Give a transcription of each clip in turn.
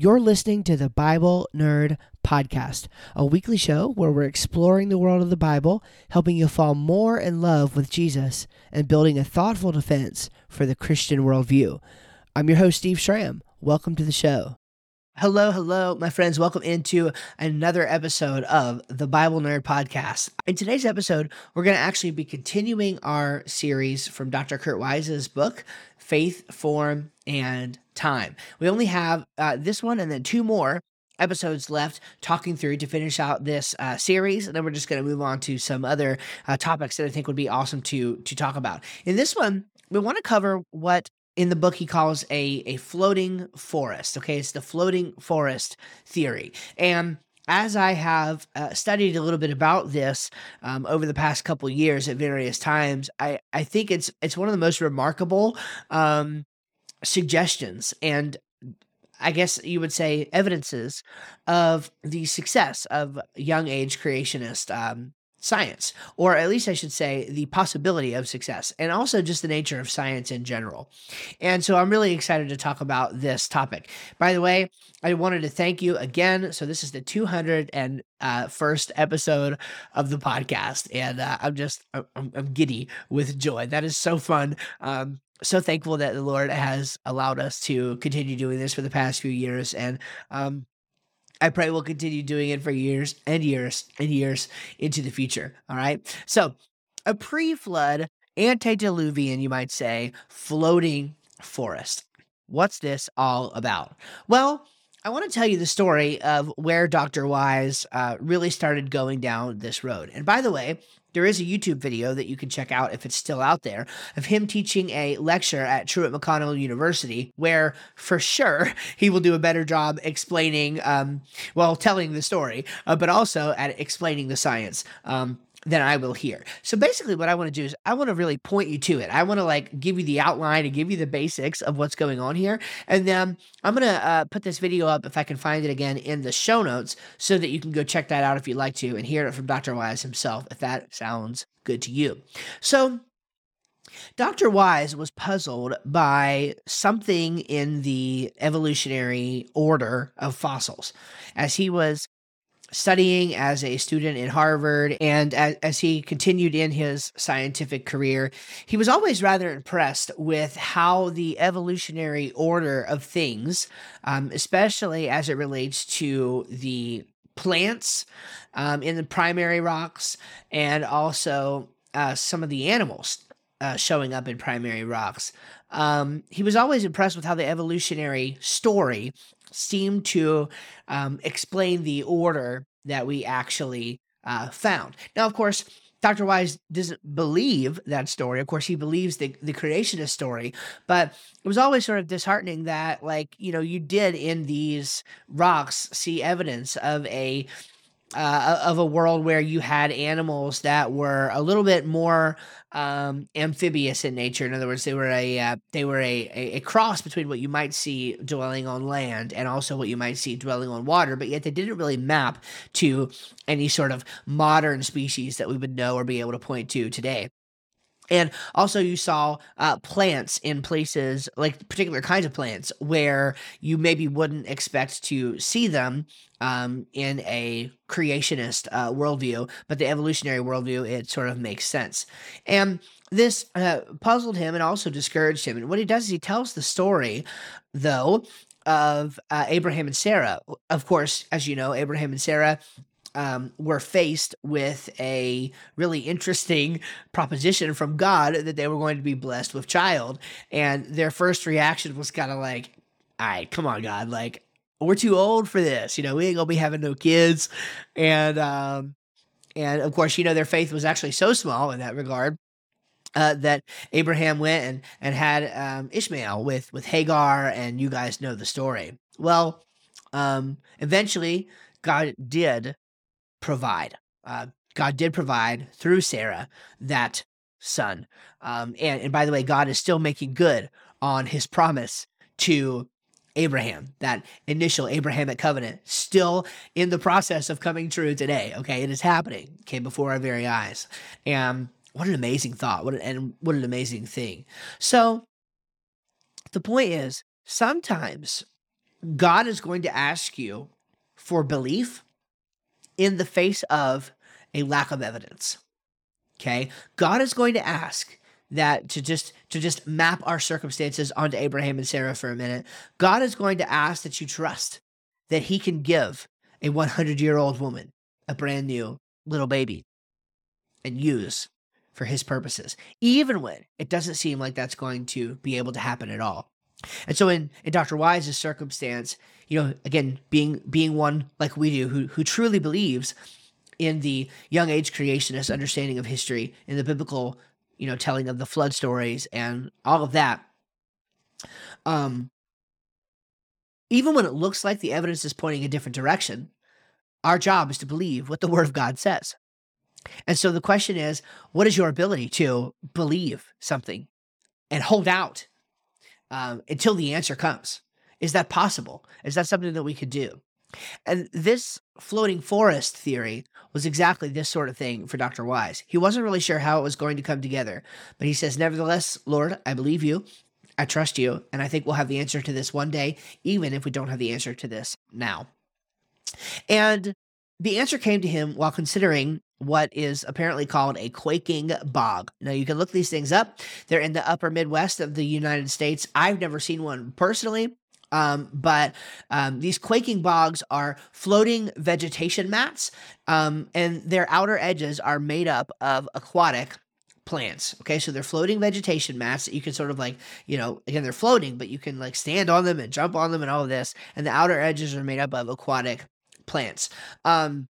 You're listening to the Bible Nerd Podcast, a weekly show where we're exploring the world of the Bible, helping you fall more in love with Jesus, and building a thoughtful defense for the Christian worldview. I'm your host, Steve Schramm. Welcome to the show. Hello, hello, my friends. Welcome into another episode of the Bible Nerd Podcast. In today's episode, we're going to actually be continuing our series from Dr. Kurt Wise's book, Faith, Form, and Time. We only have uh, this one and then two more episodes left talking through to finish out this uh, series. And then we're just going to move on to some other uh, topics that i think would be awesome to to talk about. In this one we want to cover what in the book he calls a a floating forest okay? It's the floating forest theory. And as I have uh, studied a little bit about this um, over the past couple years at various times, I, I think it's it's one of the most remarkable um, suggestions and I guess you would say evidences of the success of young age creationist um, science, or at least I should say the possibility of success, and also just the nature of science in general. And so I'm really excited to talk about this topic. By the way, I wanted to thank you again. So this is the 201st uh, episode of the podcast, and uh, I'm just I'm, I'm, giddy with joy. That is so fun. Um, so thankful that the Lord has allowed us to continue doing this for the past few years, and um, I pray we'll continue doing it for years and years and years into the future. All right. So, a pre flood, antediluvian, you might say, floating forest. What's this all about? Well, I want to tell you the story of where Dr. Wise uh, really started going down this road. And by the way, there is a YouTube video that you can check out if it's still out there of him teaching a lecture at Truett McConnell University, where for sure he will do a better job explaining, um, well, telling the story, uh, but also at explaining the science. Um, than I will here. So basically what I want to do is I want to really point you to it. I want to like give you the outline and give you the basics of what's going on here. And then I'm going to uh, put this video up if I can find it again in the show notes so that you can go check that out if you'd like to and hear it from Dr. Wise himself if that sounds good to you. So Dr. Wise was puzzled by something in the evolutionary order of fossils as he was studying as a student in Harvard. And as, as, he continued in his scientific career, he was always rather impressed with how the evolutionary order of things, um, especially as it relates to the plants um, in the primary rocks and also uh, some of the animals. Uh, showing up in primary rocks. Um, he was always impressed with how the evolutionary story seemed to um, explain the order that we actually uh, found. Now, of course, Dr. Wise doesn't believe that story. Of course, he believes the, the creationist story, but it was always sort of disheartening that, like, you know, you did in these rocks see evidence of a uh, of a world where you had animals that were a little bit more um, amphibious in nature. In other words, they were a uh, they were a, a, a cross between what you might see dwelling on land and also what you might see dwelling on water. But yet they didn't really map to any sort of modern species that we would know or be able to point to today. And also, you saw uh, plants in places like particular kinds of plants where you maybe wouldn't expect to see them um, in a creationist uh, worldview, but the evolutionary worldview, it sort of makes sense. And this uh, puzzled him and also discouraged him. And what he does is he tells the story, though, of uh, Abraham and Sarah. Of course, as you know, Abraham and Sarah um, were faced with a really interesting proposition from God that they were going to be blessed with child. And their first reaction was kind of like, all right, come on, God. Like, we're too old for this. You know, we ain't gonna be having no kids. And um, and of course, you know, their faith was actually so small in that regard. Uh, that Abraham went and and had um, Ishmael with with Hagar, and you guys know the story. Well, um, eventually, God did provide. Uh, God did provide through Sarah that son. Um, and, and by the way, God is still making good on his promise to Abraham, that initial Abrahamic covenant, still in the process of coming true today. Okay, it is happening, came before our very eyes. And what an amazing thought. What an, and what an amazing thing. So the point is, sometimes God is going to ask you for belief in the face of a lack of evidence. Okay? God is going to ask that to just to just map our circumstances onto Abraham and Sarah for a minute. God is going to ask that you trust that he can give a 100-year-old woman a brand new little baby and use for his purposes, even when it doesn't seem like that's going to be able to happen at all. And so in, in Dr. Wise's circumstance, you know, again, being being one like we do who who truly believes in the young age creationist understanding of history, in the biblical, you know, telling of the flood stories and all of that. Um even when it looks like the evidence is pointing a different direction, our job is to believe what the word of God says. And so the question is, what is your ability to believe something and hold out um, until the answer comes. Is that possible? Is that something that we could do? And this floating forest theory was exactly this sort of thing for Dr. Wise. He wasn't really sure how it was going to come together, but he says, Nevertheless, Lord, I believe you. I trust you. And I think we'll have the answer to this one day, even if we don't have the answer to this now. And the answer came to him while considering what is apparently called a quaking bog. Now, you can look these things up. They're in the upper Midwest of the United States. I've never seen one personally. Um, but um, these quaking bogs are floating vegetation mats, um, and their outer edges are made up of aquatic plants. Okay, so they're floating vegetation mats that you can sort of like, you know, again, they're floating, but you can like stand on them and jump on them and all of this. And the outer edges are made up of aquatic plants. Um,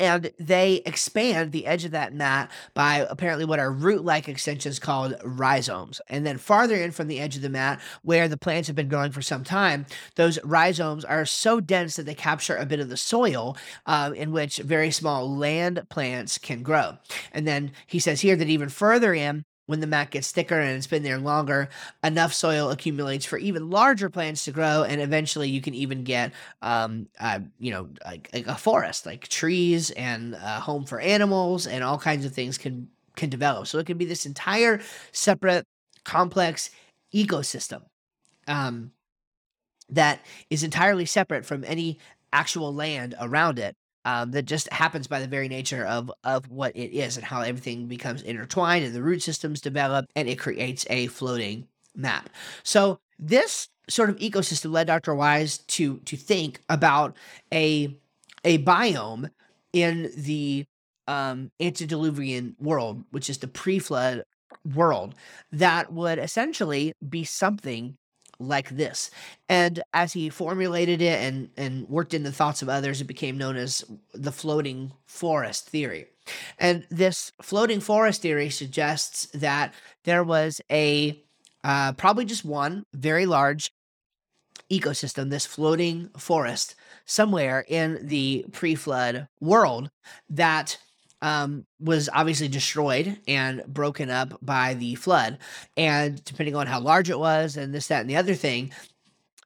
and they expand the edge of that mat by apparently what are root like extensions called rhizomes. And then farther in from the edge of the mat, where the plants have been growing for some time, those rhizomes are so dense that they capture a bit of the soil uh, in which very small land plants can grow. And then he says here that even further in, when the mat gets thicker and it's been there longer, enough soil accumulates for even larger plants to grow, and eventually you can even get, um, uh, you know, like, a forest, like trees and a home for animals, and all kinds of things can can develop. So it can be this entire separate, complex ecosystem um, that is entirely separate from any actual land around it um, that just happens by the very nature of of what it is and how everything becomes intertwined and the root systems develop and it creates a floating map. So this sort of ecosystem led Dr. Wise to to think about a a biome in the um, antediluvian world, which is the pre-flood world, that would essentially be something like this. And as he formulated it and, and worked in the thoughts of others, it became known as the floating forest theory. And this floating forest theory suggests that there was a uh, probably just one very large ecosystem, this floating forest, somewhere in the pre flood world that um, was obviously destroyed and broken up by the flood. And depending on how large it was, and this, that, and the other thing,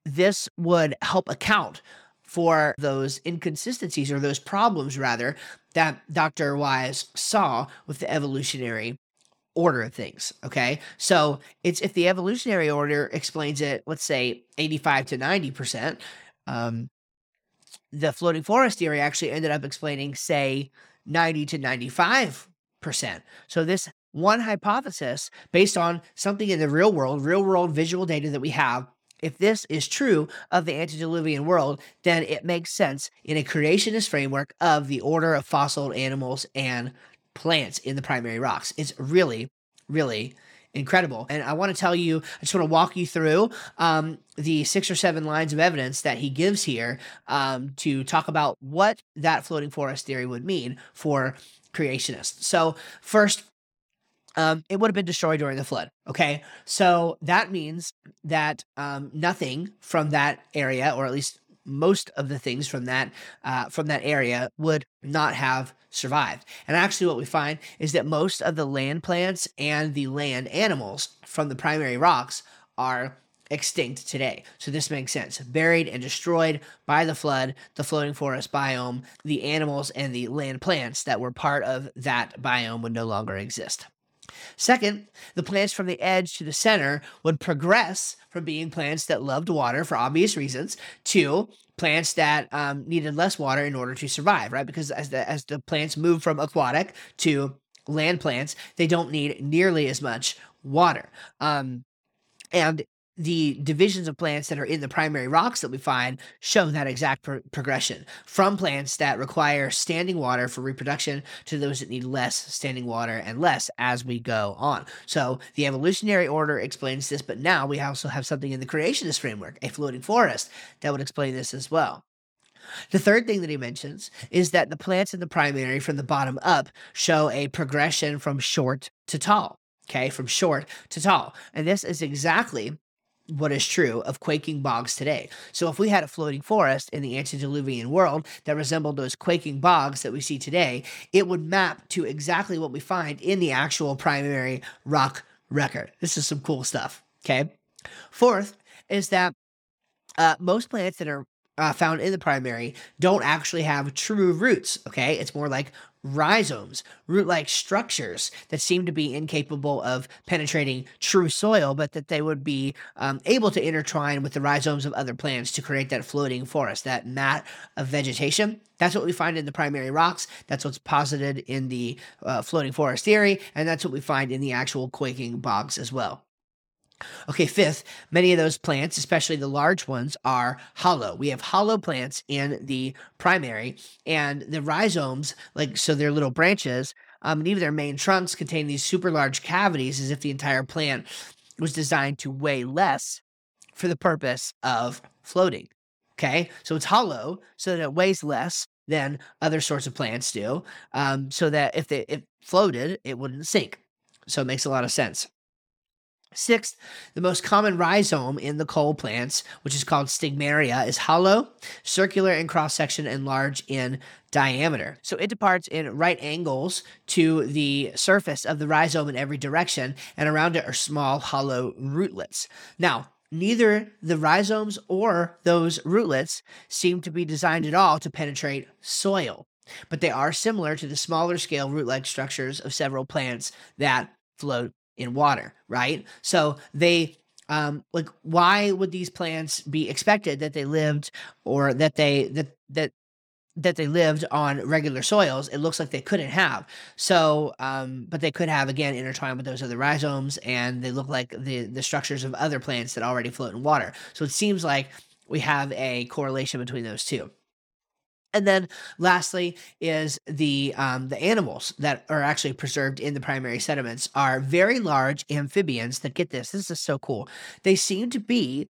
this would help account for those inconsistencies or those problems, rather, that Dr. Wise saw with the evolutionary order of things. Okay. So it's if the evolutionary order explains it, let's say 85 to 90%, um, the floating forest theory actually ended up explaining, say, 90 to 95%. So, this one hypothesis based on something in the real world, real world visual data that we have, if this is true of the antediluvian world, then it makes sense in a creationist framework of the order of fossil animals and plants in the primary rocks. It's really, really incredible. And I want to tell you, I just want to walk you through um, the six or seven lines of evidence that he gives here um, to talk about what that floating forest theory would mean for creationists. So, first, um, it would have been destroyed during the flood. Okay. So that means that um, nothing from that area, or at least most of the things from that uh, from that area would not have survived. And actually, what we find is that most of the land plants and the land animals from the primary rocks are extinct today. So this makes sense. Buried and destroyed by the flood, the floating forest biome, the animals and the land plants that were part of that biome would no longer exist. Second, the plants from the edge to the center would progress from being plants that loved water for obvious reasons to plants that um, needed less water in order to survive, right? Because as the as the plants move from aquatic to land plants, they don't need nearly as much water. Um, and the divisions of plants that are in the primary rocks that we find show that exact pro- progression from plants that require standing water for reproduction to those that need less standing water and less as we go on. So the evolutionary order explains this, but now we also have something in the creationist framework, a floating forest, that would explain this as well. The third thing that he mentions is that the plants in the primary from the bottom up show a progression from short to tall. Okay, from short to tall. And this is exactly what is true of quaking bogs today. So, if we had a floating forest in the antediluvian world that resembled those quaking bogs that we see today, it would map to exactly what we find in the actual primary rock record. This is some cool stuff. Okay. Fourth is that uh, most plants that are uh, found in the primary don't actually have true roots. Okay, it's more like rhizomes, root like structures that seem to be incapable of penetrating true soil, but that they would be um, able to intertwine with the rhizomes of other plants to create that floating forest, that mat of vegetation. That's what we find in the primary rocks. That's what's posited in the uh, floating forest theory, and that's what we find in the actual quaking bogs as well. Okay, fifth, many of those plants, especially the large ones, are hollow. We have hollow plants in the primary, and the rhizomes, like so, their little branches, um, and even their main trunks contain these super large cavities, as if the entire plant was designed to weigh less for the purpose of floating. Okay, so it's hollow so that it weighs less than other sorts of plants do, um, so that if they if floated, it wouldn't sink. So it makes a lot of sense. Sixth, the most common rhizome in the coal plants, which is called stigmaria, is hollow, circular in cross section, and large in diameter. So it departs in right angles to the surface of the rhizome in every direction, and around it are small hollow rootlets. Now, neither the rhizomes or those rootlets seem to be designed at all to penetrate soil, but they are similar to the smaller scale root like structures of several plants that float in water, right? So they um like why would these plants be expected that they lived or that they that that that they lived on regular soils? It looks like they couldn't have. So um but they could have again intertwined with those other rhizomes and they look like the the structures of other plants that already float in water. So it seems like we have a correlation between those two and then lastly is the um, the animals that are actually preserved in the primary sediments are very large amphibians that get this. This is so cool. They seem to be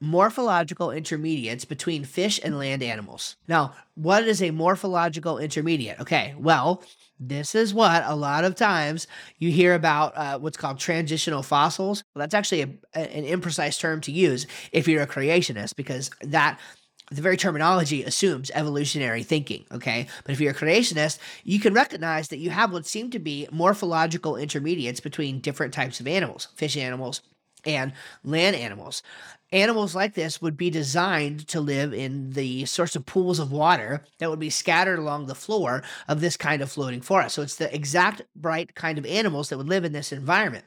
morphological intermediates between fish and land animals. Now, what is a morphological intermediate? Okay, well, this is what a lot of times you hear about uh, what's called transitional fossils. Well, that's actually a, an imprecise term to use if you're a creationist because that the very terminology assumes evolutionary thinking, okay? But if you're a creationist, you can recognize that you have what seem to be morphological intermediates between different types of animals, fish animals and land animals. Animals like this would be designed to live in the sorts of pools of water that would be scattered along the floor of this kind of floating forest. So it's the exact bright kind of animals that would live in this environment.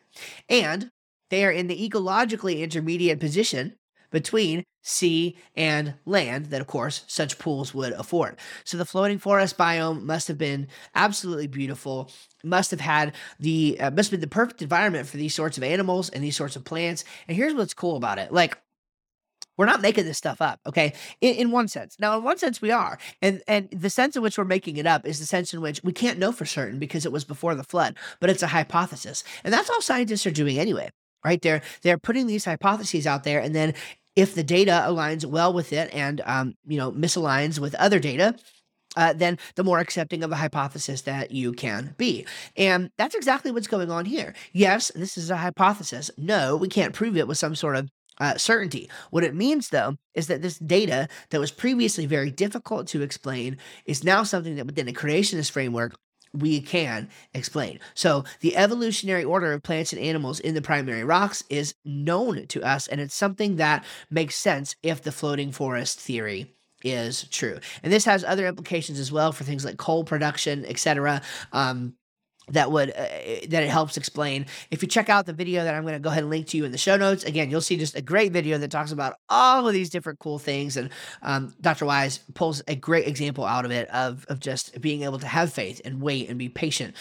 And they are in the ecologically intermediate position between sea and land that, of course, such pools would afford. So the floating forest biome must have been absolutely beautiful. Must have had the uh, must have been the perfect environment for these sorts of animals and these sorts of plants. And here's what's cool about it: like we're not making this stuff up, okay? In, in, one sense. Now, in one sense, we are, and and the sense in which we're making it up is the sense in which we can't know for certain because it was before the flood, but it's a hypothesis, and that's all scientists are doing anyway right they're they're putting these hypotheses out there and then if the data aligns well with it and um, you know misaligns with other data uh, then the more accepting of a hypothesis that you can be. And that's exactly what's going on here. Yes, this is a hypothesis. No, we can't prove it with some sort of uh, certainty. What it means, though, is that this data that was previously very difficult to explain is now something that within a creationist framework we can explain. So, the evolutionary order of plants and animals in the primary rocks is known to us, and it's something that makes sense if the floating forest theory is true. And this has other implications as well for things like coal production, etc. Um, that would uh, that it helps explain. If you check out the video that i'm going to go ahead and link to you in the show notes again you'll see just a great video that talks about all of these different cool things and um, dr wise pulls a great example out of it of, of just being able to have faith and wait and be patient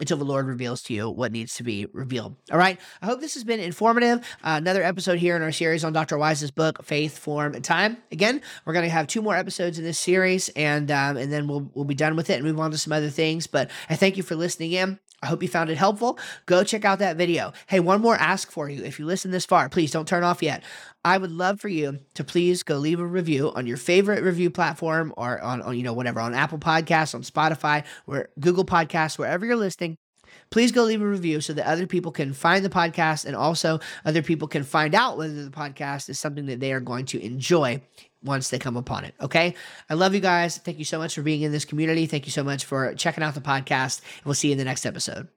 until the Lord reveals to you what needs to be revealed. All right. I hope this has been informative. Uh, another episode here in our series on Dr. Wise's book, Faith, Form, and Time. Again, we're going to have two more episodes in this series, and um, and then we'll we'll be done with it and move on to some other things. But I thank you for listening in. I hope you found it helpful. Go check out that video. Hey, one more ask for you. If you listen this far, please don't turn off yet. I would love for you to please go leave a review on your favorite review platform or on, on you know whatever on Apple Podcasts, on Spotify, or Google Podcasts, wherever you're listening please go leave a review so that other people can find the podcast and also other people can find out whether the podcast is something that they are going to enjoy once they come upon it. Okay. I love you guys. Thank you so much for being in this community. Thank you so much for checking out the podcast. We'll see you in the next episode.